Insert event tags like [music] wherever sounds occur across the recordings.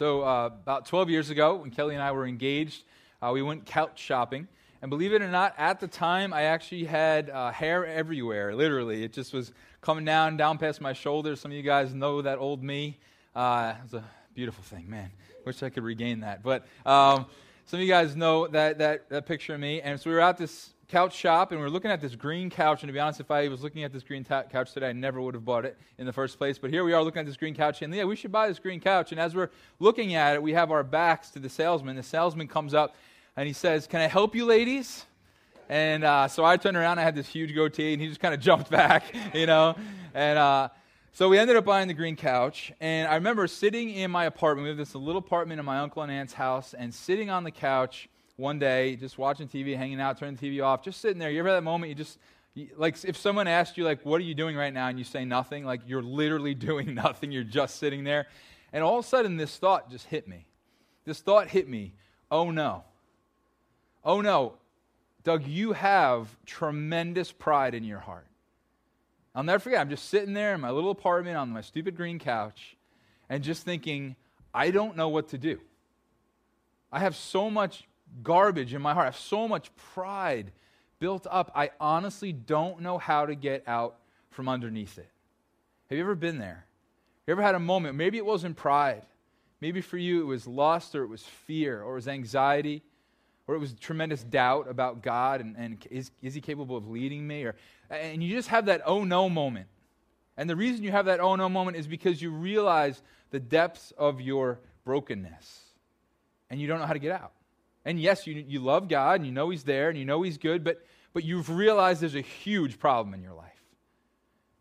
So, uh, about 12 years ago, when Kelly and I were engaged, uh, we went couch shopping. And believe it or not, at the time, I actually had uh, hair everywhere, literally. It just was coming down, down past my shoulders. Some of you guys know that old me. Uh, it was a beautiful thing, man. Wish I could regain that. But um, some of you guys know that, that, that picture of me. And so we were at this couch shop and we are looking at this green couch. And to be honest, if I was looking at this green ta- couch today, I never would have bought it in the first place. But here we are looking at this green couch, and yeah, we should buy this green couch. And as we're looking at it, we have our backs to the salesman. The salesman comes up and he says, Can I help you, ladies? And uh, so I turned around, I had this huge goatee, and he just kind of jumped [laughs] back, you know. And uh, so we ended up buying the green couch. And I remember sitting in my apartment. We have this little apartment in my uncle and aunt's house, and sitting on the couch one day, just watching TV, hanging out, turning the TV off, just sitting there. You ever have that moment you just, like, if someone asked you, like, what are you doing right now? And you say nothing, like, you're literally [laughs] doing nothing. You're just sitting there. And all of a sudden, this thought just hit me. This thought hit me. Oh no. Oh no. Doug, you have tremendous pride in your heart. I'll never forget, I'm just sitting there in my little apartment on my stupid green couch and just thinking, I don't know what to do. I have so much garbage in my heart. I have so much pride built up. I honestly don't know how to get out from underneath it. Have you ever been there? You ever had a moment? Maybe it wasn't pride. Maybe for you it was lust or it was fear or it was anxiety or it was tremendous doubt about God and, and is, is he capable of leading me? Or, and you just have that oh no moment. And the reason you have that oh no moment is because you realize the depths of your brokenness and you don't know how to get out. And yes, you, you love God and you know He's there and you know He's good, but, but you've realized there's a huge problem in your life.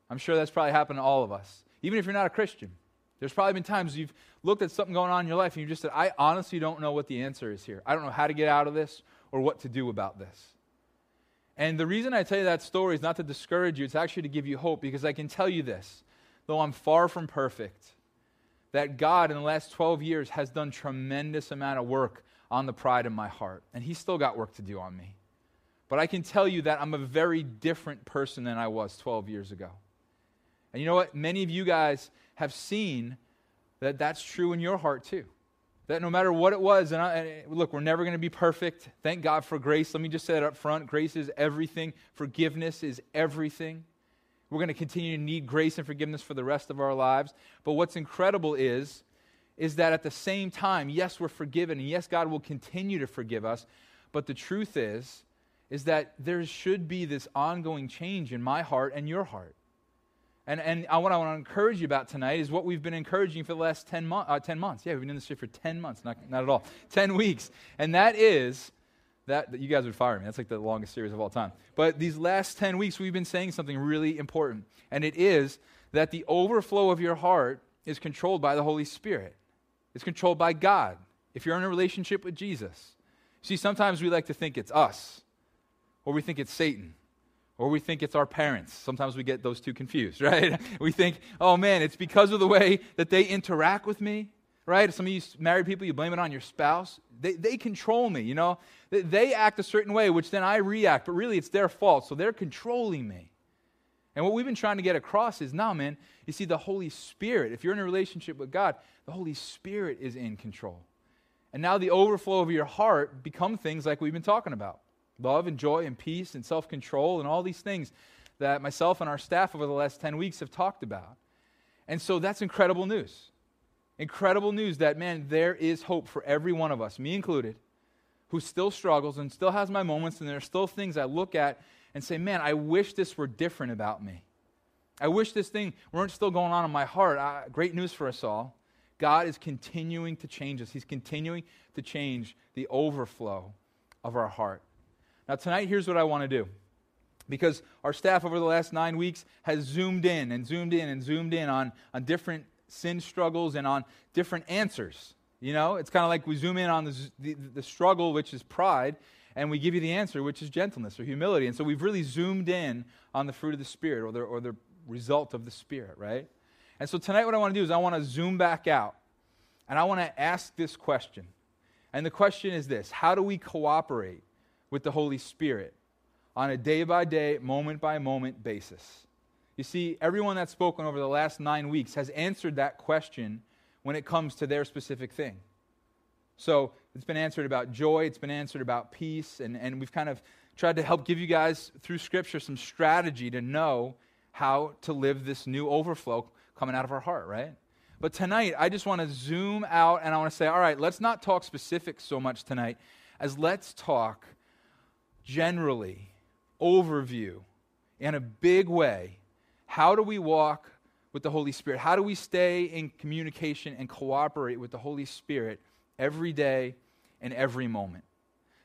I'm sure that's probably happened to all of us, even if you're not a Christian. There's probably been times you've looked at something going on in your life and you just said, I honestly don't know what the answer is here. I don't know how to get out of this or what to do about this. And the reason I tell you that story is not to discourage you, it's actually to give you hope because I can tell you this, though I'm far from perfect, that God in the last 12 years has done tremendous amount of work on the pride in my heart. And He's still got work to do on me. But I can tell you that I'm a very different person than I was 12 years ago. And you know what? Many of you guys have seen that that's true in your heart too. That no matter what it was, and, I, and look, we're never going to be perfect. Thank God for grace. Let me just say that up front. Grace is everything, forgiveness is everything. We're going to continue to need grace and forgiveness for the rest of our lives. But what's incredible is is that at the same time, yes, we're forgiven, and yes, God will continue to forgive us, but the truth is, is that there should be this ongoing change in my heart and your heart. And, and I, what I want to encourage you about tonight is what we've been encouraging for the last 10, mo- uh, 10 months. Yeah, we've been in this shit for 10 months, not, not at all, 10 weeks. And that is that, that you guys would fire me. That's like the longest series of all time. But these last 10 weeks, we've been saying something really important. And it is that the overflow of your heart is controlled by the Holy Spirit. It's controlled by God if you're in a relationship with Jesus. See, sometimes we like to think it's us, or we think it's Satan, or we think it's our parents. Sometimes we get those two confused, [laughs] right? we think, oh man, it's because of the way that they interact with me, right? Some of you married people, you blame it on your spouse. They, they control me, you know? They, they act a certain way, which then I react, but really it's their fault. So they're controlling me. And what we've been trying to get across is now, man, you see, the Holy Spirit, if you're in a relationship with God, the Holy Spirit is in control. And now the overflow of your heart become things like we've been talking about love and joy and peace and self control and all these things that myself and our staff over the last 10 weeks have talked about. And so that's incredible news. Incredible news that, man, there is hope for every one of us, me included, who still struggles and still has my moments, and there are still things I look at and say, man, I wish this were different about me. I wish this thing weren't still going on in my heart. Uh, great news for us all. God is continuing to change us. He's continuing to change the overflow of our heart. Now, tonight, here's what I want to do. Because our staff over the last nine weeks has zoomed in and zoomed in and zoomed in on, on different sin struggles and on different answers. You know, it's kind of like we zoom in on the, the, the struggle, which is pride, and we give you the answer, which is gentleness or humility. And so we've really zoomed in on the fruit of the Spirit or the, or the result of the Spirit, right? And so tonight, what I want to do is I want to zoom back out and I want to ask this question. And the question is this How do we cooperate with the Holy Spirit on a day by day, moment by moment basis? You see, everyone that's spoken over the last nine weeks has answered that question when it comes to their specific thing. So it's been answered about joy, it's been answered about peace, and, and we've kind of tried to help give you guys through Scripture some strategy to know how to live this new overflow coming out of our heart, right? But tonight, I just want to zoom out and I want to say, all right, let's not talk specifics so much tonight as let's talk generally, overview, in a big way. How do we walk with the Holy Spirit? How do we stay in communication and cooperate with the Holy Spirit every day and every moment?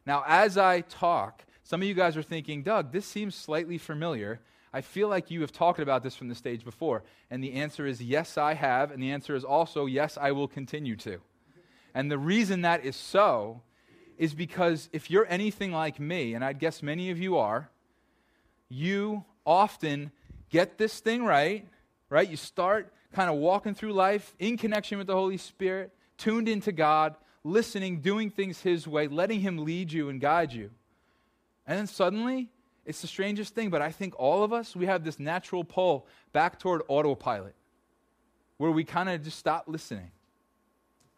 Now, as I talk, some of you guys are thinking, Doug, this seems slightly familiar. I feel like you have talked about this from the stage before. And the answer is yes, I have. And the answer is also yes, I will continue to. And the reason that is so is because if you're anything like me, and I guess many of you are, you often get this thing right, right? You start kind of walking through life in connection with the Holy Spirit, tuned into God, listening, doing things His way, letting Him lead you and guide you. And then suddenly, it's the strangest thing, but I think all of us, we have this natural pull back toward autopilot where we kind of just stop listening.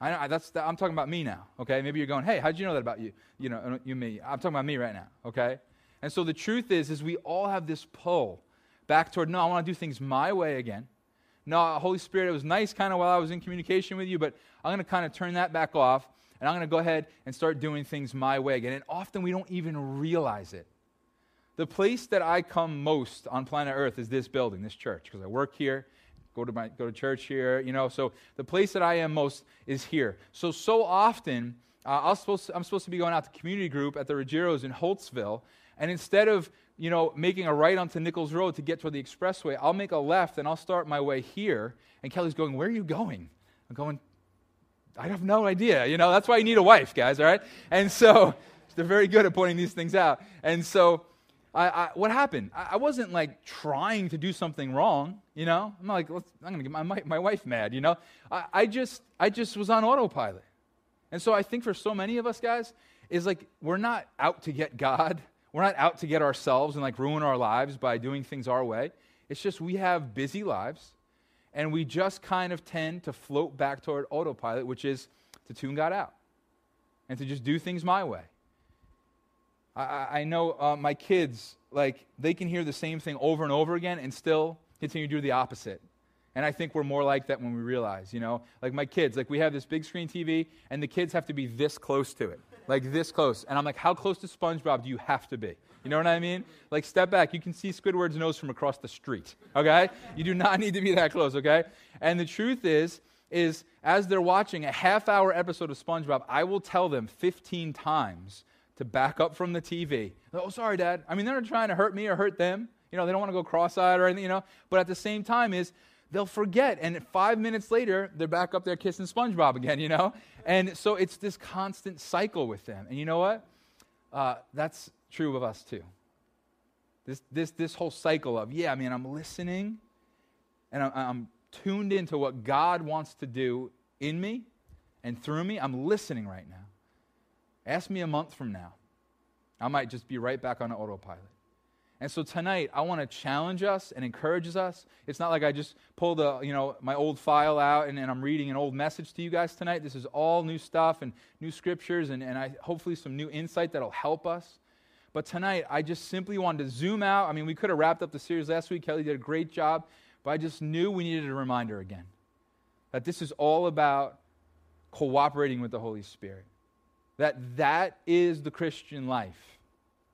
I know, that's, I'm talking about me now, okay? Maybe you're going, hey, how'd you know that about you? You know, you, me. I'm talking about me right now, okay? And so the truth is, is we all have this pull back toward, no, I want to do things my way again. No, Holy Spirit, it was nice kind of while I was in communication with you, but I'm going to kind of turn that back off, and I'm going to go ahead and start doing things my way again. And often we don't even realize it. The place that I come most on planet Earth is this building, this church, because I work here, go to my go to church here, you know. So the place that I am most is here. So so often, uh, I I'm supposed to be going out to community group at the Ruggieros in Holtsville, and instead of you know making a right onto Nichols Road to get to the expressway, I'll make a left and I'll start my way here. And Kelly's going, "Where are you going?" I'm going. I have no idea. You know, that's why you need a wife, guys. All right, and so [laughs] they're very good at pointing these things out. And so I, I, what happened? I, I, wasn't like trying to do something wrong, you know. I'm like, I'm going to get my, my, my, wife mad, you know. I, I just I just was on autopilot, and so I think for so many of us guys is like we're not out to get God. We're not out to get ourselves and like ruin our lives by doing things our way. It's just we have busy lives, and we just kind of tend to float back toward autopilot, which is to tune God out and to just do things my way. I, I know uh, my kids, like, they can hear the same thing over and over again and still continue to do the opposite. And I think we're more like that when we realize, you know, like my kids, like we have this big screen TV, and the kids have to be this close to it, like this close. And I'm like, how close to SpongeBob do you have to be? You know what I mean? Like, step back. You can see Squidward's nose from across the street, okay? You do not [laughs] need to be that close, okay? And the truth is, is as they're watching a half hour episode of SpongeBob, I will tell them 15 times to back up from the TV. Oh, sorry, Dad. I mean, they're not trying to hurt me or hurt them. You know, they don't want to go cross-eyed or anything, you know. But at the same time is they'll forget. And five minutes later, they're back up there kissing SpongeBob again, [laughs] you know. And so it's this constant cycle with them. And you know what? Uh, that's true of us too. This, this, this whole cycle of, yeah, I mean, I'm listening and I'm, I'm tuned into what God wants to do in me and through me. I'm listening right now. Ask me a month from now. I might just be right back on autopilot. And so tonight, I want to challenge us and encourage us. It's not like I just pulled a, you know, my old file out and, and I'm reading an old message to you guys tonight. This is all new stuff and new scriptures and, and I, hopefully some new insight that'll help us. But tonight, I just simply wanted to zoom out. I mean, we could have wrapped up the series last week. Kelly did a great job. But I just knew we needed a reminder again that this is all about cooperating with the Holy Spirit that that is the Christian life.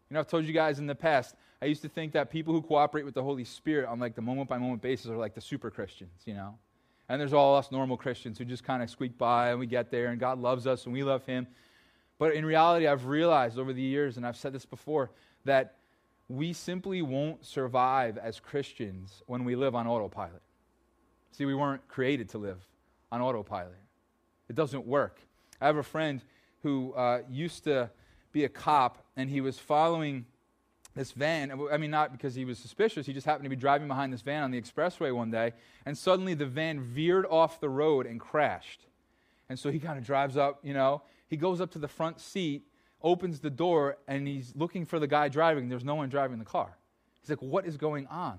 You know, I've told you guys in the past, I used to think that people who cooperate with the Holy Spirit on like the moment by moment basis are like the super Christians, you know? And there's all us normal Christians who just kind of squeak by and we get there and God loves us and we love Him. But in reality, I've realized over the years, and I've said this before, that we simply won't survive as Christians when we live on autopilot. See, we weren't created to live on autopilot, it doesn't work. I have a friend who uh, used to be a cop, and he was following this van. I mean, not because he was suspicious, he just happened to be driving behind this van on the expressway one day, and suddenly the van veered off the road and crashed. And so he kind of drives up, you know, he goes up to the front seat, opens the door, and he's looking for the guy driving. There's no one driving the car. He's like, What is going on?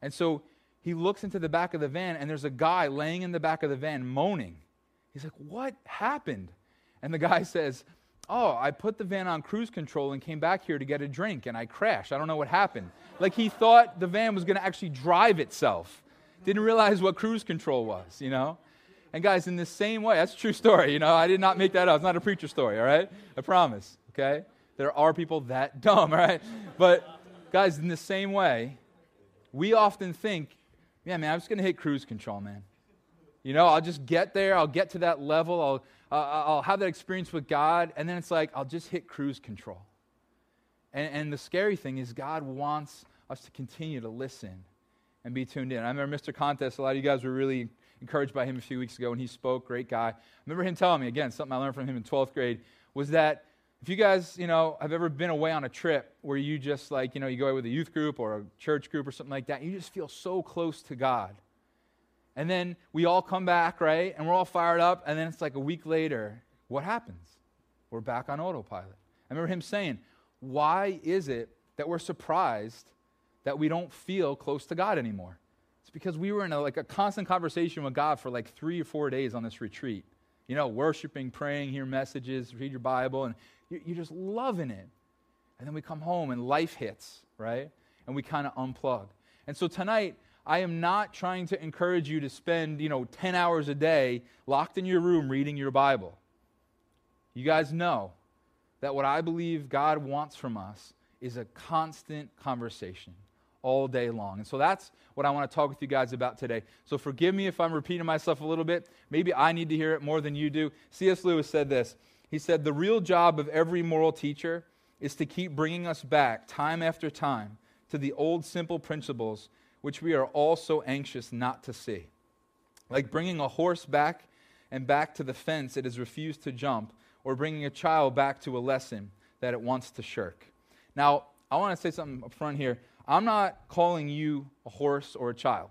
And so he looks into the back of the van, and there's a guy laying in the back of the van moaning He's like, What happened? And the guy [laughs] says, Oh, I put the van on cruise control and came back here to get a drink and I crashed. I don't know what happened. Like he thought the van was going to actually drive itself. Didn't realize what cruise control was, you know? And guys, in the same way, that's a true story, you know? I did not make that up. It's not a preacher story, all right? I promise, okay? There are people that [laughs] dumb, all right? But guys, in the same way, we often think, yeah, man, I'm just going to hit cruise control, man. You know, I'll just get there, I'll get to that level, I'll, uh, I'll have that experience with God, and then it's like, I'll just hit cruise control. And, and the scary thing is, God wants us to continue to listen and be tuned in. I remember Mr. Contest, a lot of you guys were really encouraged by him a few weeks ago when he spoke, great guy. I remember him telling me, again, something I learned from him in 12th grade, was that if you guys, you know, have ever been away on a trip where you just like, you know, you go away with a youth group or a church group or something like that, you just feel so close to God. And then we all come back, right? And we're all fired up. And then it's like a week later, what happens? We're back on autopilot. I remember him saying, Why is it that we're surprised that we don't feel close to God anymore? It's because we were in a, like a constant conversation with God for like three or four days on this retreat. You know, worshiping, praying, hear messages, read your Bible, and you're just loving it. And then we come home and life hits, right? And we kind of unplug. And so tonight, I am not trying to encourage you to spend, you know, 10 hours a day locked in your room reading your Bible. You guys know that what I believe God wants from us is a constant conversation all day long. And so that's what I want to talk with you guys about today. So forgive me if I'm repeating myself a little bit. Maybe I need to hear it more than you do. C.S. Lewis said this. He said, The real job of every moral teacher is to keep bringing us back time after time to the old simple principles which we are all so anxious not to see. Like bringing a horse back and back to the fence it has refused to jump, or bringing a child back to a lesson that it wants to shirk. Now, I want to say something up front here. I'm not calling you a horse or a child.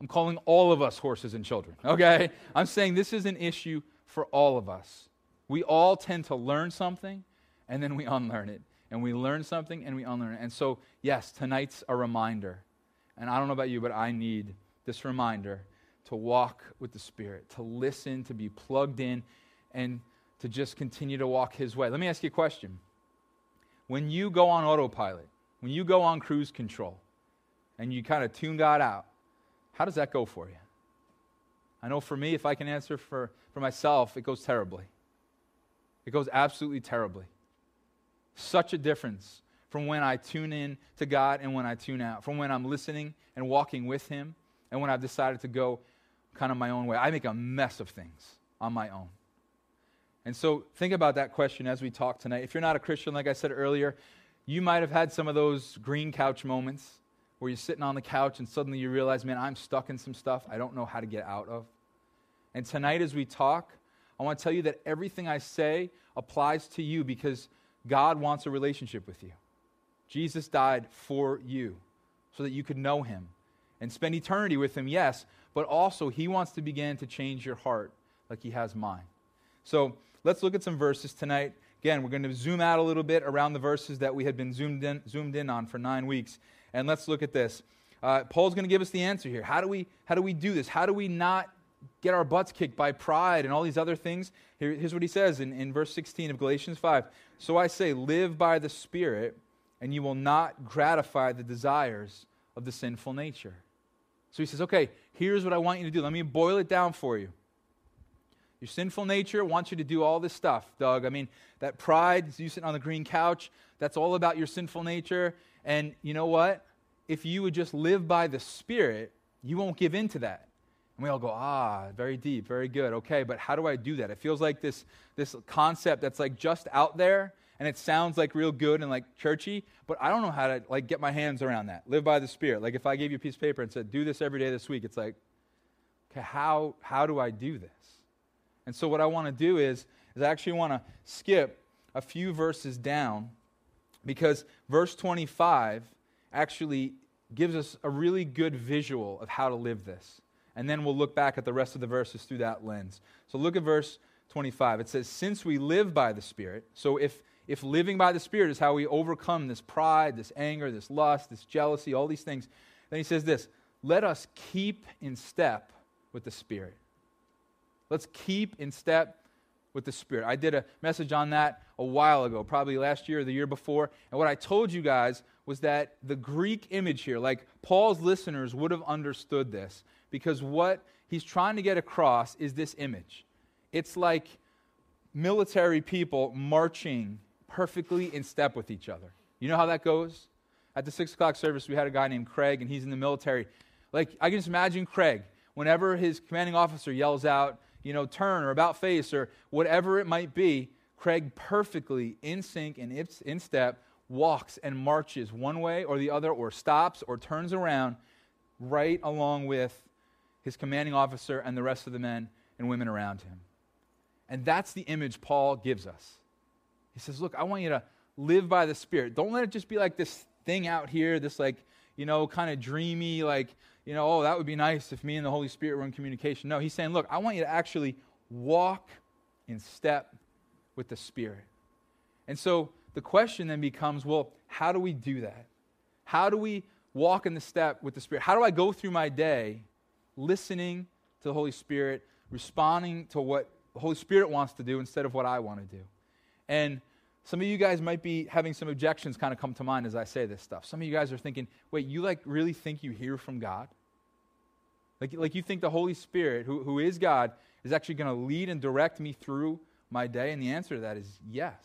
I'm calling all of us horses and children, [laughs] okay? I'm saying this is an issue for all of us. We all tend to learn something and then we unlearn it. And we learn something and we unlearn it. And so, yes, tonight's a reminder and I don't know about you, but I need this reminder to walk with the Spirit, to listen, to be plugged in, and to just continue to walk His way. Let me ask you a question. When you go on autopilot, when you go on cruise control, and you kind of tune God out, how does that go for you? I know for me, if I can answer for, for myself, it goes terribly. It goes absolutely terribly. Such a difference from when I tune in to God and when I tune out, from when I'm listening and walking with Him and when I've decided to go kind of my own way. I make a mess of things on my own. And so think about that question as we talk tonight. If you're not a Christian, like I said earlier, you might have had some of those green couch moments where you're sitting on the couch and suddenly you realize, man, I'm stuck in some stuff I don't know how to get out of. And tonight, as we talk, I want to tell you that everything I say applies to you because God wants a relationship with you. Jesus died for you so that you could know him and spend eternity with him, yes, but also he wants to begin to change your heart like he has mine. So let's look at some verses tonight. Again, we're going to zoom out a little bit around the verses that we had been zoomed in, zoomed in on for nine weeks. And let's look at this. Uh, Paul's going to give us the answer here. How do, we, how do we do this? How do we not get our butts kicked by pride and all these other things? Here, here's what he says in, in verse 16 of Galatians 5. So I say, live by the Spirit and you will not gratify the desires of the sinful nature. So he says, okay, here's what I want you to do. Let me boil it down for you. Your sinful nature wants you to do all this stuff, Doug. I mean, that pride, you sitting on the green couch, that's all about your sinful nature. And you know what? If you would just live by the Spirit, you won't give in to that. And we all go, ah, very deep, very good. Okay, but how do I do that? It feels like this, this concept that's like just out there and it sounds like real good and like churchy, but I don't know how to like get my hands around that. Live by the Spirit. Like if I gave you a piece of paper and said, do this every day this week, it's like, okay, how how do I do this? And so what I want to do is is I actually want to skip a few verses down because verse 25 actually gives us a really good visual of how to live this. And then we'll look back at the rest of the verses through that lens. So look at verse 25. It says, Since we live by the Spirit, so if if living by the Spirit is how we overcome this pride, this anger, this lust, this jealousy, all these things, then he says this let us keep in step with the Spirit. Let's keep in step with the Spirit. I did a message on that a while ago, probably last year or the year before. And what I told you guys was that the Greek image here, like Paul's listeners would have understood this because what he's trying to get across is this image. It's like military people marching perfectly in step with each other. You know how that goes? At the six o'clock service, we had a guy named Craig, and he's in the military. Like, I can just imagine Craig, whenever his commanding officer yells out, you know, turn or about face or whatever it might be, Craig perfectly in sync and in step walks and marches one way or the other, or stops or turns around right along with his commanding officer and the rest of the men and women around him. And that's the image Paul gives us. He says, Look, I want you to live by the Spirit. Don't let it just be like this thing out here, this like, you know, kind of dreamy, like, you know, oh, that would be nice if me and the Holy Spirit were in communication. No, he's saying, Look, I want you to actually walk in step with the Spirit. And so the question then becomes well, how do we do that? How do we walk in the step with the Spirit? How do I go through my day listening to the Holy Spirit, responding to what the Holy Spirit wants to do instead of what I want to do? And some of you guys might be having some objections kind of come to mind as I say this stuff. Some of you guys are thinking, wait, you like really think you hear from God? Like, like you think the Holy Spirit, who, who is God, is actually going to lead and direct me through my day? And the answer to that is yes.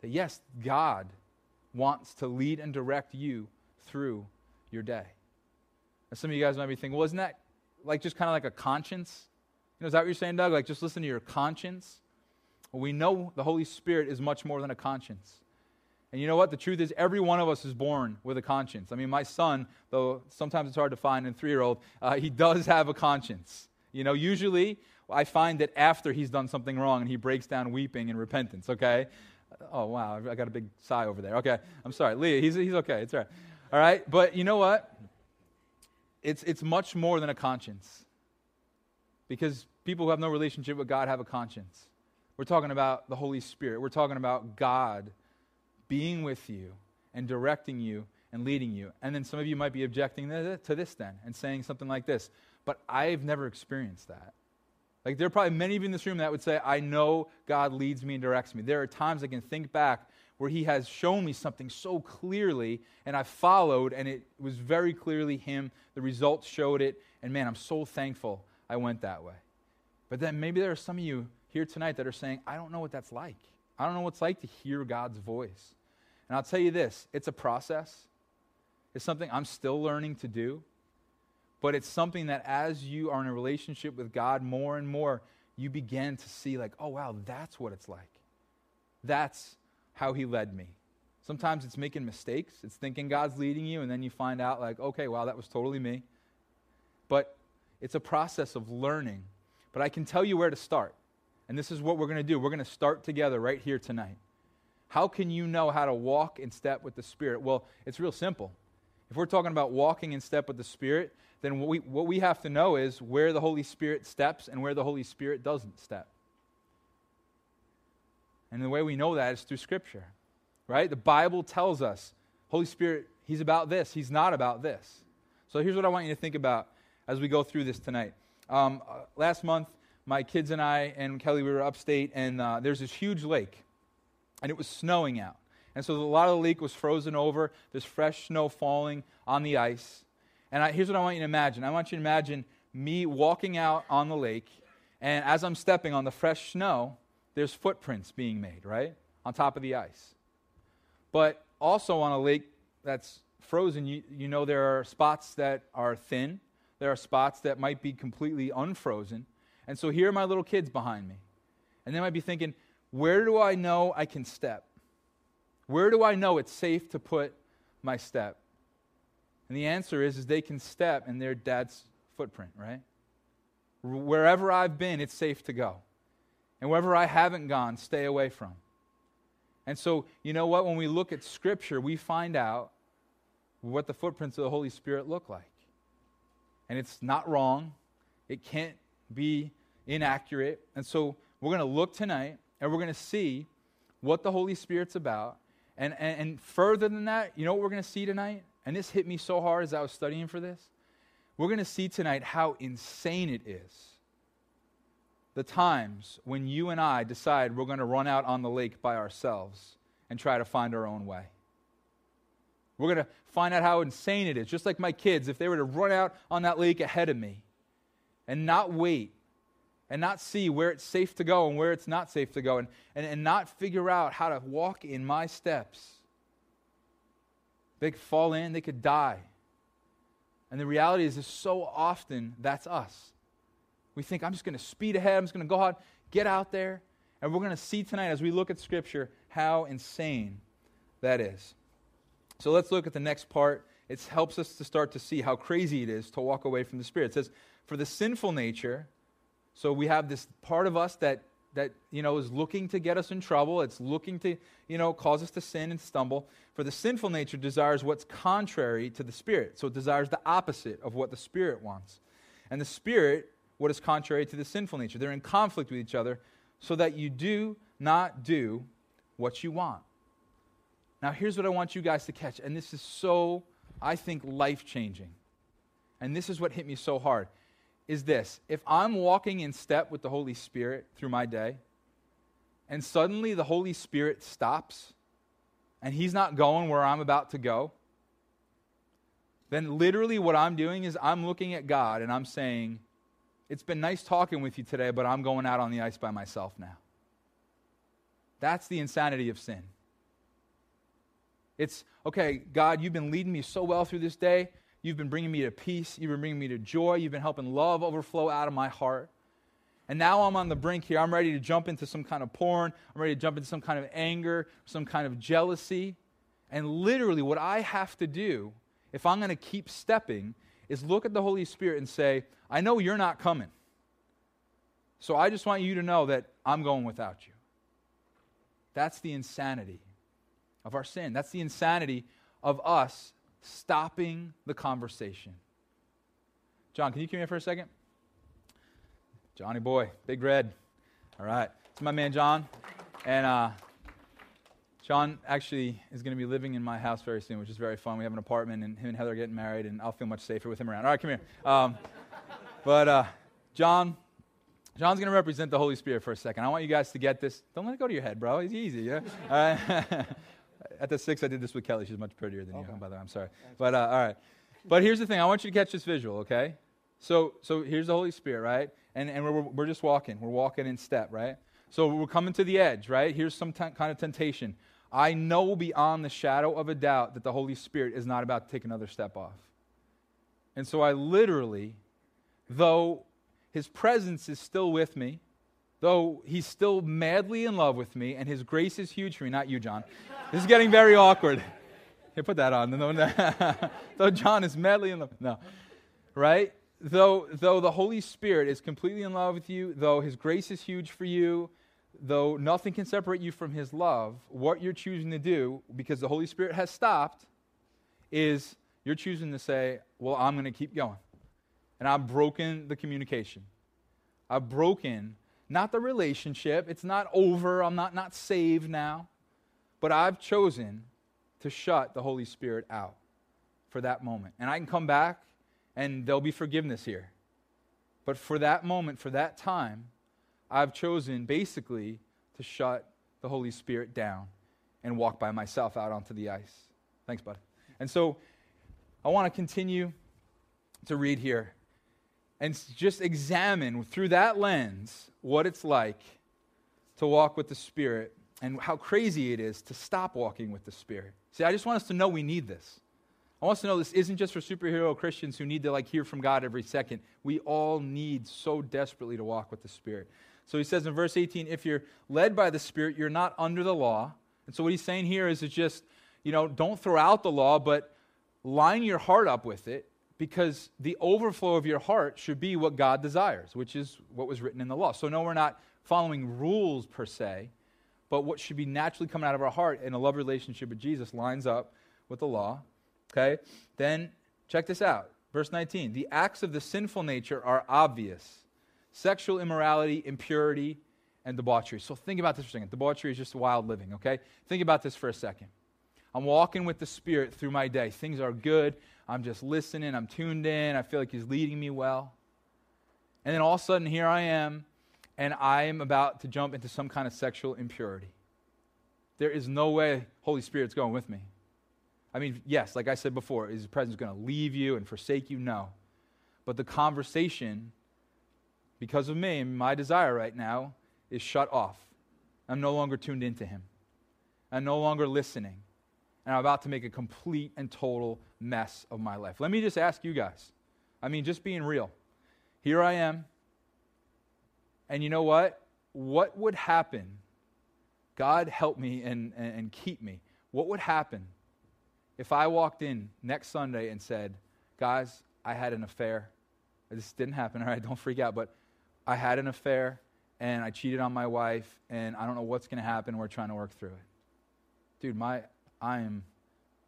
That yes, God wants to lead and direct you through your day. And some of you guys might be thinking, well, isn't that like just kind of like a conscience? You know, is that what you're saying, Doug? Like just listen to your conscience? Well, we know the Holy Spirit is much more than a conscience. And you know what? The truth is, every one of us is born with a conscience. I mean, my son, though sometimes it's hard to find in three year old, uh, he does have a conscience. You know, usually I find that after he's done something wrong and he breaks down weeping in repentance, okay? Oh, wow, I got a big sigh over there. Okay, I'm sorry. Leah, he's, he's okay. It's all right. All right, but you know what? It's, it's much more than a conscience. Because people who have no relationship with God have a conscience. We're talking about the Holy Spirit. We're talking about God being with you and directing you and leading you. And then some of you might be objecting to this then and saying something like this, but I've never experienced that. Like there are probably many of you in this room that would say, I know God leads me and directs me. There are times I can think back where He has shown me something so clearly, and I followed, and it was very clearly Him. The results showed it, and man, I'm so thankful I went that way. But then maybe there are some of you here tonight that are saying, I don't know what that's like. I don't know what it's like to hear God's voice. And I'll tell you this it's a process, it's something I'm still learning to do. But it's something that as you are in a relationship with God more and more, you begin to see, like, oh, wow, that's what it's like. That's how He led me. Sometimes it's making mistakes, it's thinking God's leading you, and then you find out, like, okay, wow, that was totally me. But it's a process of learning. But I can tell you where to start. And this is what we're going to do. We're going to start together right here tonight. How can you know how to walk in step with the Spirit? Well, it's real simple. If we're talking about walking in step with the Spirit, then what we, what we have to know is where the Holy Spirit steps and where the Holy Spirit doesn't step. And the way we know that is through Scripture, right? The Bible tells us Holy Spirit, He's about this, He's not about this. So here's what I want you to think about as we go through this tonight. Um, uh, last month, my kids and I and Kelly, we were upstate, and uh, there's this huge lake, and it was snowing out. And so a lot of the lake was frozen over. There's fresh snow falling on the ice. And I, here's what I want you to imagine I want you to imagine me walking out on the lake, and as I'm stepping on the fresh snow, there's footprints being made, right? On top of the ice. But also on a lake that's frozen, you, you know there are spots that are thin, there are spots that might be completely unfrozen. And so here are my little kids behind me. And they might be thinking, where do I know I can step? Where do I know it's safe to put my step? And the answer is, is they can step in their dad's footprint, right? Wherever I've been, it's safe to go. And wherever I haven't gone, stay away from. And so, you know what? When we look at Scripture, we find out what the footprints of the Holy Spirit look like. And it's not wrong, it can't be inaccurate. And so we're going to look tonight and we're going to see what the Holy Spirit's about. And, and, and further than that, you know what we're going to see tonight? And this hit me so hard as I was studying for this. We're going to see tonight how insane it is the times when you and I decide we're going to run out on the lake by ourselves and try to find our own way. We're going to find out how insane it is. Just like my kids, if they were to run out on that lake ahead of me and not wait and not see where it's safe to go and where it's not safe to go and, and, and not figure out how to walk in my steps, they could fall in, they could die. And the reality is, is so often that's us. We think, I'm just going to speed ahead, I'm just going to go out, get out there. And we're going to see tonight as we look at Scripture how insane that is. So let's look at the next part. It helps us to start to see how crazy it is to walk away from the Spirit. It says, For the sinful nature, so we have this part of us that that you know is looking to get us in trouble. It's looking to you know cause us to sin and stumble. For the sinful nature desires what's contrary to the spirit. So it desires the opposite of what the spirit wants. And the spirit what is contrary to the sinful nature. They're in conflict with each other so that you do not do what you want. Now, here's what I want you guys to catch, and this is so, I think, life changing. And this is what hit me so hard is this if I'm walking in step with the Holy Spirit through my day, and suddenly the Holy Spirit stops, and He's not going where I'm about to go, then literally what I'm doing is I'm looking at God and I'm saying, It's been nice talking with you today, but I'm going out on the ice by myself now. That's the insanity of sin. It's, okay, God, you've been leading me so well through this day. You've been bringing me to peace. You've been bringing me to joy. You've been helping love overflow out of my heart. And now I'm on the brink here. I'm ready to jump into some kind of porn. I'm ready to jump into some kind of anger, some kind of jealousy. And literally, what I have to do, if I'm going to keep stepping, is look at the Holy Spirit and say, I know you're not coming. So I just want you to know that I'm going without you. That's the insanity of our sin. That's the insanity of us stopping the conversation. John, can you come here for a second? Johnny boy, big red. All right. It's my man John. And uh, John actually is going to be living in my house very soon, which is very fun. We have an apartment, and him and Heather are getting married, and I'll feel much safer with him around. All right, come here. Um, but uh, John, John's going to represent the Holy Spirit for a second. I want you guys to get this. Don't let it go to your head, bro. It's easy, yeah? All right. [laughs] at the six, I did this with Kelly. She's much prettier than okay. you. By the way, I'm sorry. But uh, all right. But here's the thing. I want you to catch this visual, okay? So, so here's the Holy Spirit, right? And, and we're, we're just walking. We're walking in step, right? So we're coming to the edge, right? Here's some t- kind of temptation. I know beyond the shadow of a doubt that the Holy Spirit is not about to take another step off. And so I literally, though his presence is still with me, though he's still madly in love with me, and his grace is huge for me, not you, John. This is getting very awkward. Here, put that on. [laughs] though John is madly in love. No. Right? Though, though the Holy Spirit is completely in love with you, though his grace is huge for you, though nothing can separate you from his love, what you're choosing to do, because the Holy Spirit has stopped, is you're choosing to say, Well, I'm going to keep going. And I've broken the communication. I've broken not the relationship. It's not over. I'm not, not saved now. But I've chosen to shut the Holy Spirit out for that moment. And I can come back and there'll be forgiveness here. But for that moment, for that time, I've chosen basically to shut the Holy Spirit down and walk by myself out onto the ice. Thanks, bud. And so I want to continue to read here and just examine through that lens what it's like to walk with the Spirit and how crazy it is to stop walking with the Spirit. See, I just want us to know we need this. I want us to know this isn't just for superhero Christians who need to like hear from God every second. We all need so desperately to walk with the Spirit. So he says in verse 18, if you're led by the Spirit, you're not under the law. And so what he's saying here is it's just, you know, don't throw out the law, but line your heart up with it because the overflow of your heart should be what God desires, which is what was written in the law. So no, we're not following rules per se, but what should be naturally coming out of our heart in a love relationship with Jesus lines up with the law. Okay? Then check this out. Verse 19. The acts of the sinful nature are obvious sexual immorality, impurity, and debauchery. So think about this for a second. Debauchery is just wild living, okay? Think about this for a second. I'm walking with the Spirit through my day. Things are good. I'm just listening. I'm tuned in. I feel like He's leading me well. And then all of a sudden, here I am and I am about to jump into some kind of sexual impurity. There is no way Holy Spirit's going with me. I mean, yes, like I said before, is His presence going to leave you and forsake you? No. But the conversation, because of me and my desire right now, is shut off. I'm no longer tuned into Him. I'm no longer listening. And I'm about to make a complete and total mess of my life. Let me just ask you guys. I mean, just being real. Here I am. And you know what? What would happen? God help me and, and, and keep me. What would happen if I walked in next Sunday and said, Guys, I had an affair. This didn't happen, [laughs] all right? Don't freak out. But I had an affair and I cheated on my wife and I don't know what's going to happen. We're trying to work through it. Dude, my, I am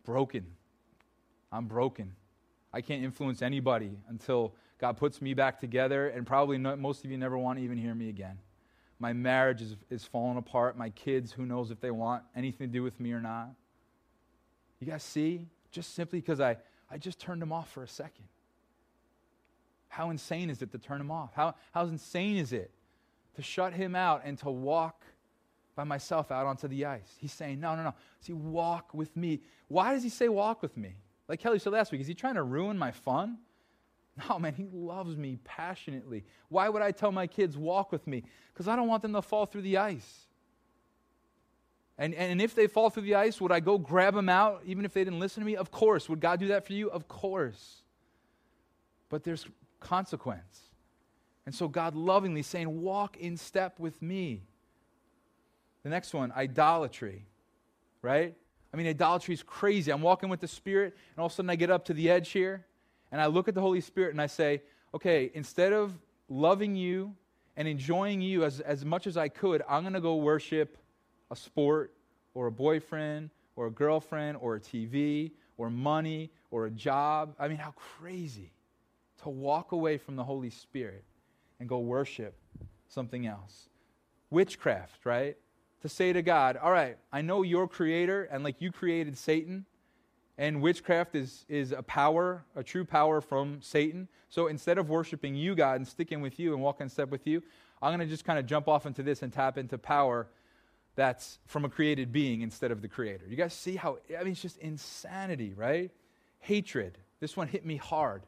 broken. I'm broken. I can't influence anybody until God puts me back together, and probably most of you never want to even hear me again. My marriage is, is falling apart. My kids, who knows if they want anything to do with me or not. You guys see? Just simply because I, I just turned them off for a second. How insane is it to turn him off? How, how insane is it to shut him out and to walk by myself out onto the ice? He's saying, No, no, no. See, walk with me. Why does he say walk with me? Like Kelly said last week, is he trying to ruin my fun? [laughs] No, man, he loves me passionately. Why would I tell my kids, walk with me? Because I don't want them to fall through the ice. And, and if they fall through the ice, would I go grab them out even if they didn't listen to me? Of course. Would God do that for you? Of course. But there's consequence. And so God lovingly saying, Walk in step with me. The next one, idolatry, right? I mean, idolatry is crazy. I'm walking with the Spirit, and all of a sudden I get up to the edge here, and I look at the Holy Spirit and I say, okay, instead of loving you and enjoying you as, as much as I could, I'm going to go worship a sport or a boyfriend or a girlfriend or a TV or money or a job. I mean, how crazy to walk away from the Holy Spirit and go worship something else. Witchcraft, right? To say to God, all right, I know you're creator and like you created Satan, and witchcraft is, is a power, a true power from Satan. So instead of worshiping you, God, and sticking with you and walking step with you, I'm going to just kind of jump off into this and tap into power that's from a created being instead of the creator. You guys see how, I mean, it's just insanity, right? Hatred. This one hit me hard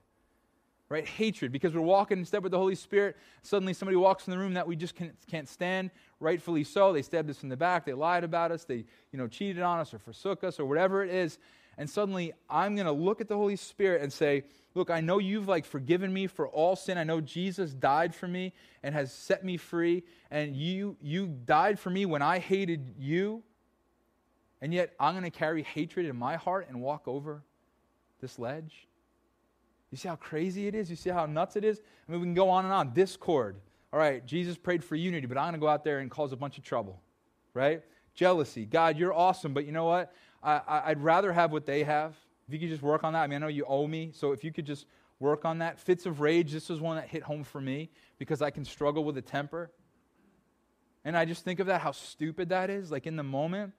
right? Hatred, because we're walking in step with the Holy Spirit. Suddenly, somebody walks in the room that we just can't, can't stand, rightfully so. They stabbed us in the back, they lied about us, they you know, cheated on us or forsook us or whatever it is. And suddenly, I'm going to look at the Holy Spirit and say, Look, I know you've like forgiven me for all sin. I know Jesus died for me and has set me free. And you, you died for me when I hated you. And yet, I'm going to carry hatred in my heart and walk over this ledge. You see how crazy it is? You see how nuts it is? I mean, we can go on and on. Discord. All right, Jesus prayed for unity, but I'm going to go out there and cause a bunch of trouble, right? Jealousy. God, you're awesome, but you know what? I, would rather have what they have. If you could just work on that. I mean, I know you owe me, so if you could just work on that. Fits of rage, this is one that hit home for me because I can struggle with a temper. And I just think of that, how stupid that is, like in the moment.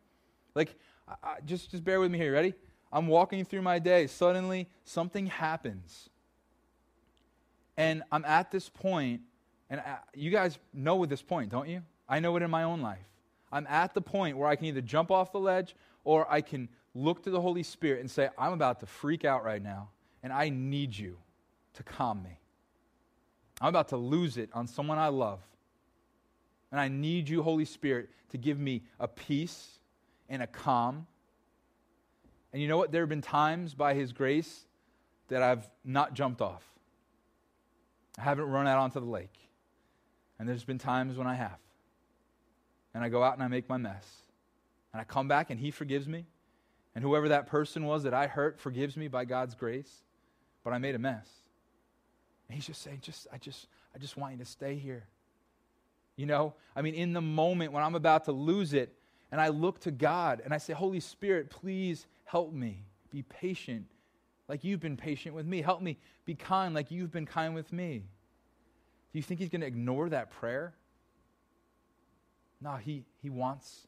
Like, I, just, just bear with me here. Ready? I'm walking through my day. Suddenly, something happens. And I'm at this point, and I, you guys know this point, don't you? I know it in my own life. I'm at the point where I can either jump off the ledge or I can look to the Holy Spirit and say, I'm about to freak out right now, and I need you to calm me. I'm about to lose it on someone I love. And I need you, Holy Spirit, to give me a peace and a calm and you know what? There have been times by His grace that I've not jumped off. I haven't run out onto the lake. And there's been times when I have. And I go out and I make my mess. And I come back and He forgives me. And whoever that person was that I hurt forgives me by God's grace. But I made a mess. And He's just saying, just, I, just, I just want you to stay here. You know? I mean, in the moment when I'm about to lose it, and I look to God and I say, Holy Spirit, please Help me be patient like you've been patient with me. Help me be kind like you've been kind with me. Do you think he's going to ignore that prayer? No, he, he wants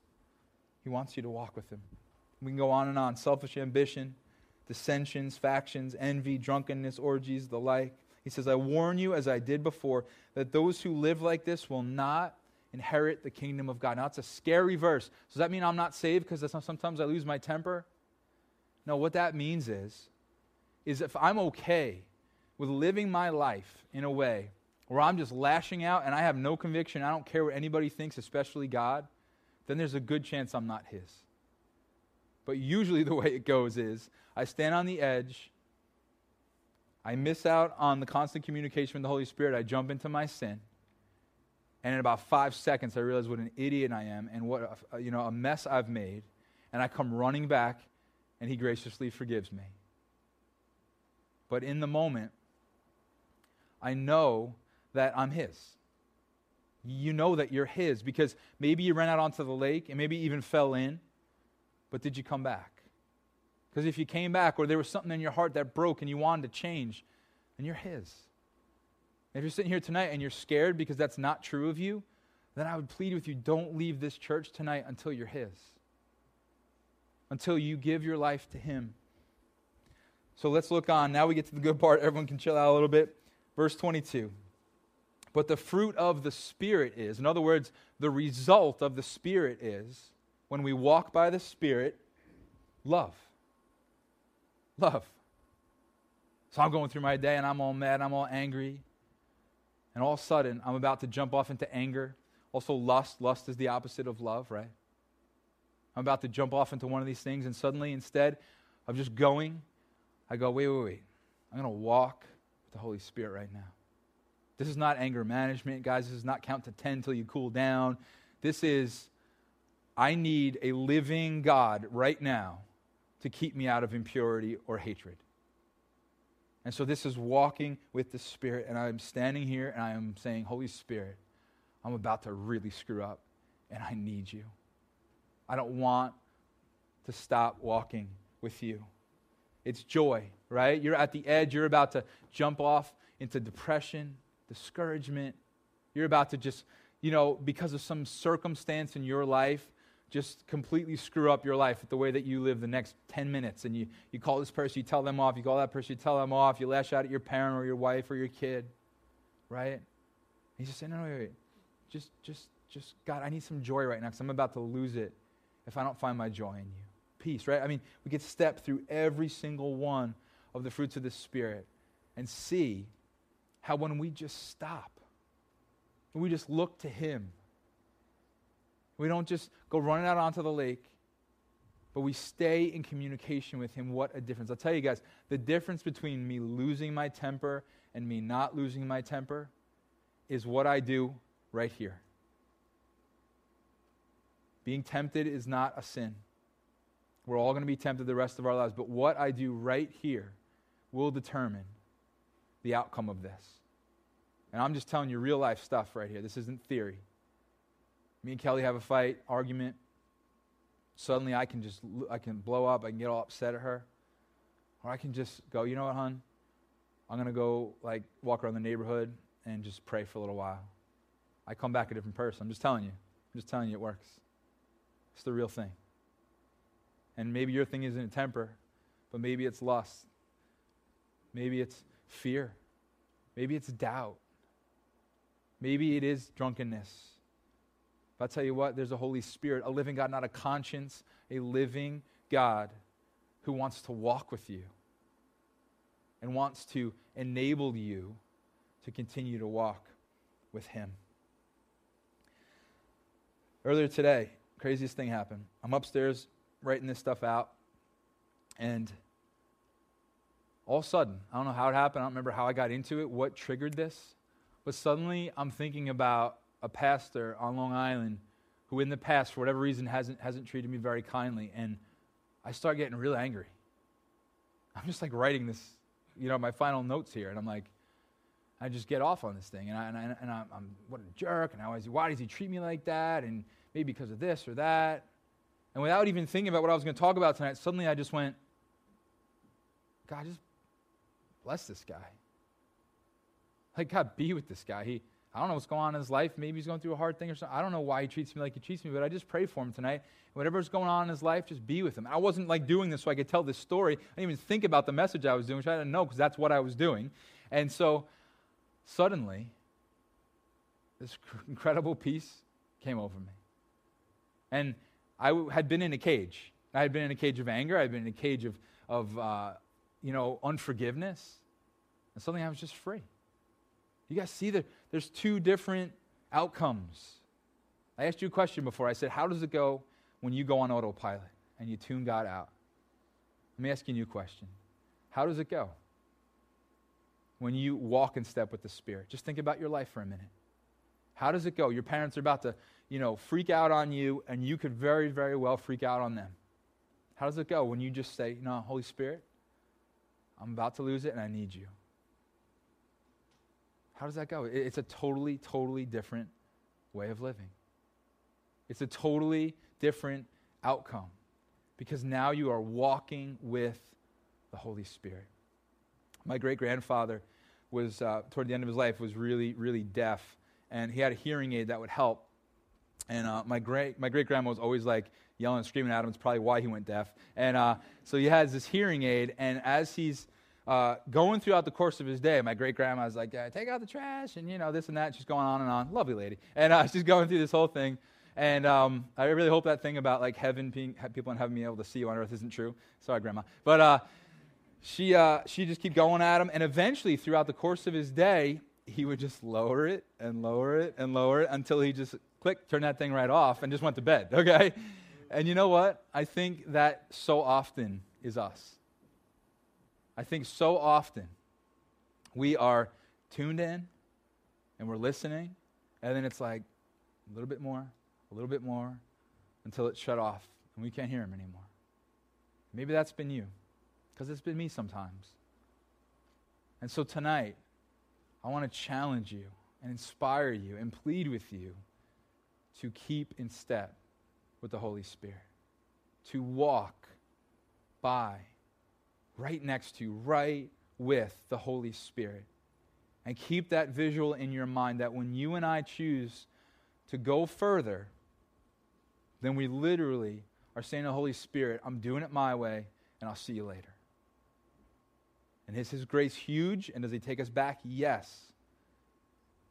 he wants you to walk with him. We can go on and on. Selfish ambition, dissensions, factions, envy, drunkenness, orgies, the like. He says, I warn you, as I did before, that those who live like this will not inherit the kingdom of God. Now, it's a scary verse. Does that mean I'm not saved because sometimes I lose my temper? No, what that means is, is if I'm okay with living my life in a way where I'm just lashing out and I have no conviction, I don't care what anybody thinks, especially God, then there's a good chance I'm not His. But usually [laughs] the way it goes is I stand on the edge, I miss out on the constant communication with the Holy Spirit, I jump into my sin. And in about five seconds, I realize what an idiot I am and what a, you know, a mess I've made. And I come running back, and He graciously forgives me. But in the moment, I know that I'm His. You know that you're His because maybe you ran out onto the lake and maybe even fell in, but did you come back? Because if you came back or there was something in your heart that broke and you wanted to change, then you're His. If you're sitting here tonight and you're scared because that's not true of you, then I would plead with you don't leave this church tonight until you're His, until you give your life to Him. So let's look on. Now we get to the good part. Everyone can chill out a little bit. Verse 22. But the fruit of the Spirit is, in other words, the result of the Spirit is, when we walk by the Spirit, love. Love. So I'm going through my day and I'm all mad, I'm all angry. And all of a sudden, I'm about to jump off into anger. Also, lust. Lust is the opposite of love, right? I'm about to jump off into one of these things, and suddenly, instead of just going, I go, wait, wait, wait. I'm going to walk with the Holy Spirit right now. This is not anger management, guys. This is not count to 10 till you cool down. This is, I need a living God right now to keep me out of impurity or hatred. And so this is walking with the Spirit, and I'm standing here and I am saying, Holy Spirit, I'm about to really screw up, and I need you. I don't want to stop walking with you. It's joy, right? You're at the edge, you're about to jump off into depression, discouragement. You're about to just, you know, because of some circumstance in your life, just completely screw up your life the way that you live the next 10 minutes. And you, you call this person, you tell them off. You call that person, you tell them off. You lash out at your parent or your wife or your kid, right? he's just saying, no, no, wait, wait. Just, just, just, God, I need some joy right now because I'm about to lose it if I don't find my joy in you. Peace, right? I mean, we could step through every single one of the fruits of the Spirit and see how when we just stop, we just look to Him, we don't just go running out onto the lake, but we stay in communication with Him. What a difference. I'll tell you guys, the difference between me losing my temper and me not losing my temper is what I do right here. Being tempted is not a sin. We're all going to be tempted the rest of our lives, but what I do right here will determine the outcome of this. And I'm just telling you real life stuff right here. This isn't theory me and Kelly have a fight, argument. Suddenly I can just, I can blow up. I can get all upset at her. Or I can just go, you know what, hon? I'm going to go, like, walk around the neighborhood and just pray for a little while. I come back a different person. I'm just telling you. I'm just telling you it works. It's the real thing. And maybe your thing isn't a temper, but maybe it's lust. Maybe it's fear. Maybe it's doubt. Maybe it is drunkenness. But I'll tell you what, there's a Holy Spirit, a living God, not a conscience, a living God who wants to walk with you and wants to enable you to continue to walk with Him. Earlier today, craziest thing happened. I'm upstairs writing this stuff out, and all of a sudden, I don't know how it happened, I don't remember how I got into it, what triggered this, but suddenly I'm thinking about a pastor on Long Island who, in the past, for whatever reason, hasn't, hasn't treated me very kindly. And I start getting real angry. I'm just like writing this, you know, my final notes here. And I'm like, I just get off on this thing. And, I, and, I, and I'm, I'm, what a jerk. And how is he, why does he treat me like that? And maybe because of this or that. And without even thinking about what I was going to talk about tonight, suddenly I just went, God, just bless this guy. Like, God, be with this guy. He, I don't know what's going on in his life. Maybe he's going through a hard thing or something. I don't know why he treats me like he treats me, but I just pray for him tonight. Whatever's going on in his life, just be with him. I wasn't like doing this so I could tell this story. I didn't even think about the message I was doing, which I didn't know because that's what I was doing. And so suddenly, this [laughs] incredible peace came over me. And I had been in a cage. I had been in a cage of anger. I had been in a cage of, of uh, you know, unforgiveness. And suddenly I was just free. You guys see that there's two different outcomes. I asked you a question before. I said, How does it go when you go on autopilot and you tune God out? Let me ask you a new question. How does it go when you walk in step with the Spirit? Just think about your life for a minute. How does it go? Your parents are about to, you know, freak out on you, and you could very, very well freak out on them. How does it go when you just say, No, Holy Spirit, I'm about to lose it and I need you? How does that go? It's a totally, totally different way of living. It's a totally different outcome because now you are walking with the Holy Spirit. My great grandfather was, uh, toward the end of his life, was really, really deaf, and he had a hearing aid that would help. And uh, my great my great grandma was always like yelling and screaming at him. It's probably why he went deaf. And uh, so he has this hearing aid, and as he's uh, going throughout the course of his day, my great grandma's like, take out the trash, and you know this and that. She's going on and on. Lovely lady, and uh, [laughs] she's going through this whole thing. And um, I really hope that thing about like heaven being people in heaven being able to see you on earth isn't true. Sorry, grandma. But uh, she uh, she just keep going at him, and eventually, throughout the course of his day, he would just lower it and lower it and lower it until he just click turn that thing right off and just went to bed. [laughs] Okay. And you know what? I think that so often is us. I think so often we are tuned in and we're listening, and then it's like a little bit more, a little bit more, until it's shut off and we can't hear him anymore. Maybe that's been you, because it's been me sometimes. And so tonight, I want to challenge you and inspire you and plead with you to keep in step with the Holy Spirit, to walk by right next to, right with the Holy Spirit. And keep that visual in your mind that when you and I choose to go further, then we literally are saying to the Holy Spirit, I'm doing it my way, and I'll see you later. And is His grace huge? And does He take us back? Yes.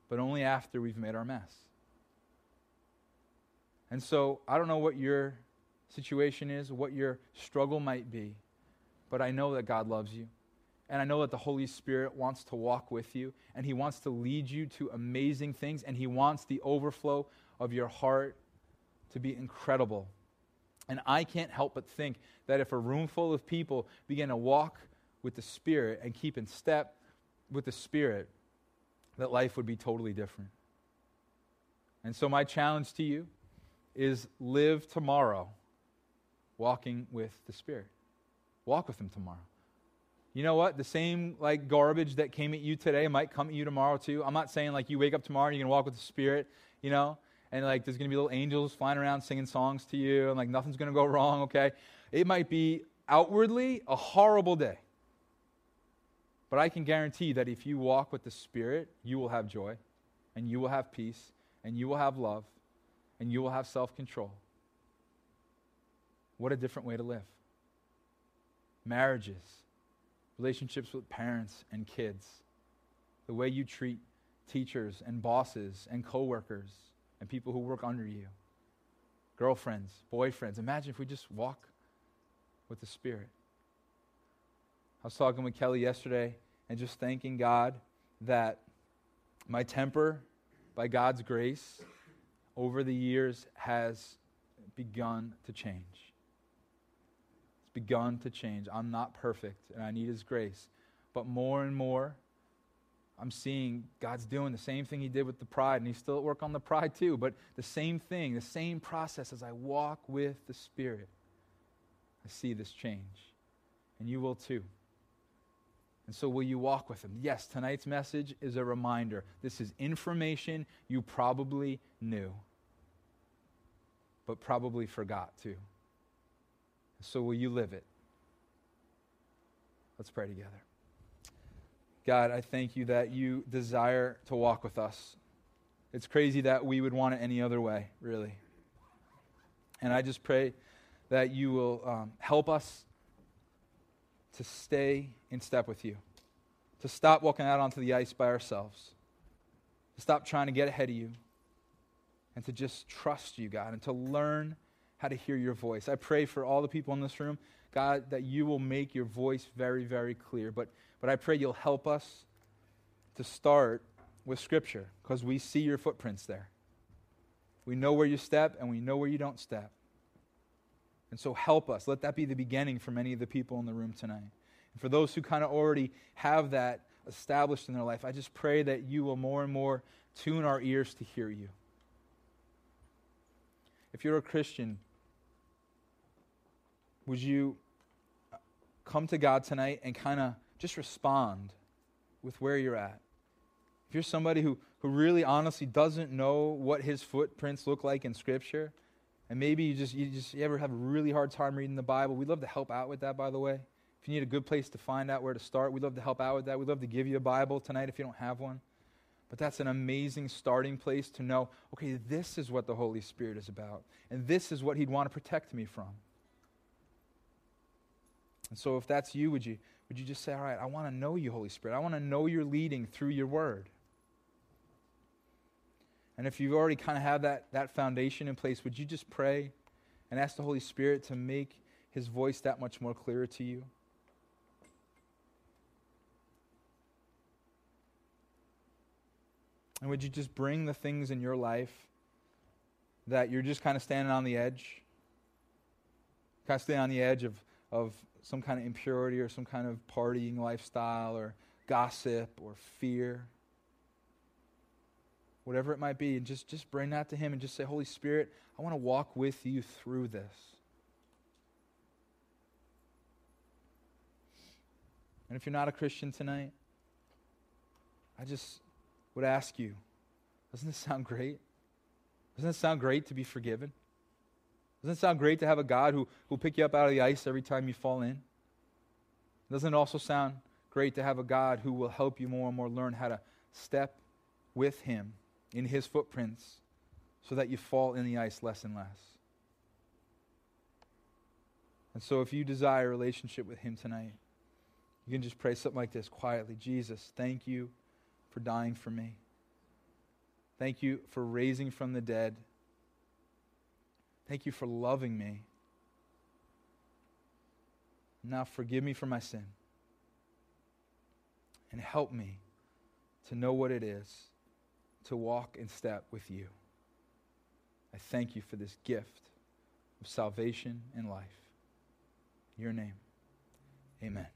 But only after we've made our mess. And so I don't know what your situation is, what your struggle might be but I know that God loves you. And I know that the Holy Spirit wants to walk with you, and He wants to lead you to amazing things, and He wants the overflow of your heart to be incredible. And I can't help but think that if a room full of people begin to walk with the Spirit and keep in step with the Spirit, that life would be totally different. And so, my challenge to you is live tomorrow walking with the Spirit. Walk with him tomorrow. You know what? The same like garbage that came at you today might come at you tomorrow too. I'm not saying like you wake up tomorrow and you're gonna walk with the Spirit, you know, and like there's gonna be little angels flying around singing songs to you, and like nothing's gonna go [laughs] wrong. Okay, it might be outwardly a horrible day, but I can guarantee that if you walk with the Spirit, you will have joy, and you will have peace, and you will have love, and you will have self-control. What a different way to live marriages, relationships with parents and kids, the way you treat teachers and bosses and coworkers and people who work under you, girlfriends, boyfriends. Imagine if we just walk with the Spirit. I was talking with Kelly yesterday and just thanking God that my temper, by God's grace, over the years has begun to change It's begun to change. I'm not perfect, and I need His grace. But more and more, I'm seeing God's doing the same thing He did with the pride, and He's still at work on the pride too. But the same thing, the same process as I walk with the Spirit, I see this change. And you will too. And so, will you walk with Him? Yes, tonight's message is a reminder. This is information you probably knew, but probably forgot too. So will you live it? Let's pray together. God, I thank you that you desire to walk with us. It's crazy that we would want it any other way, really. And I just pray that you will um, help us to stay in step with you, to stop walking out onto the ice by ourselves, to stop trying to get ahead of you, and to just trust you, God, and to learn how to hear your voice. I pray for all the people in this room, God, that you will make your voice very, very clear. But, but I pray you'll help us to start with Scripture because we see your footprints there. We know where you step and we know where you don't step. And so help us. Let that be the beginning for many of the people in the room tonight. And for those who kind of already have that established in their life, I just pray that you will more and more tune our ears to hear you. If you're a Christian, would you come to God tonight and kind of just respond with where you're at? If you're somebody who, who really honestly doesn't know what his footprints look like in Scripture, and maybe you just you just you ever have a really hard time reading the Bible, we'd love to help out with that, by the way. If you need a good place to find out where to start, we'd love to help out with that. We'd love to give you a Bible tonight if you don't have one. But that's an amazing starting place to know, okay, this is what the Holy Spirit is about. And this is what He'd want to protect me from. And so if that's you, would you, would you just say, all right, I want to know you, Holy Spirit. I want to know your leading through your word. And if you've already kind of have that, that foundation in place, would you just pray and ask the Holy Spirit to make his voice that much more clearer to you? And would you just bring the things in your life that you're just kind of standing on the edge? Kind of standing on the edge of, of some kind of impurity or some kind of partying lifestyle or gossip or fear whatever it might be, and just, just bring that to Him and just say, Holy Spirit, I want to walk with you through this. And if you're not a Christian tonight, I just would ask you doesn't this sound great? Doesn't it sound great to be forgiven? Doesn't it sound great to have a God who will pick you up out of the ice every time you fall in? Doesn't it also sound great to have a God who will help you more and more learn how to step with Him in his footprints so that you fall in the ice less and less. And so, if you desire a relationship with him tonight, you can just pray something like this quietly Jesus, thank you for dying for me. Thank you for raising from the dead. Thank you for loving me. Now forgive me for my sin. And help me to know what it is to walk in step with you. I thank you for this gift of salvation and life. Your name. Amen.